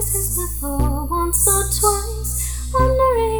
places before, once or twice, wondering.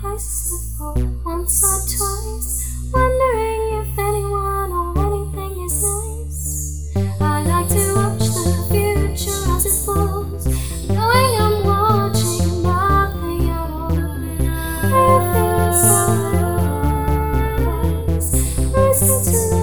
places before, once or twice, wondering if anyone or anything is nice. I like to watch the future as it falls, knowing I'm watching nothing at all. Everything's so nice. Listen to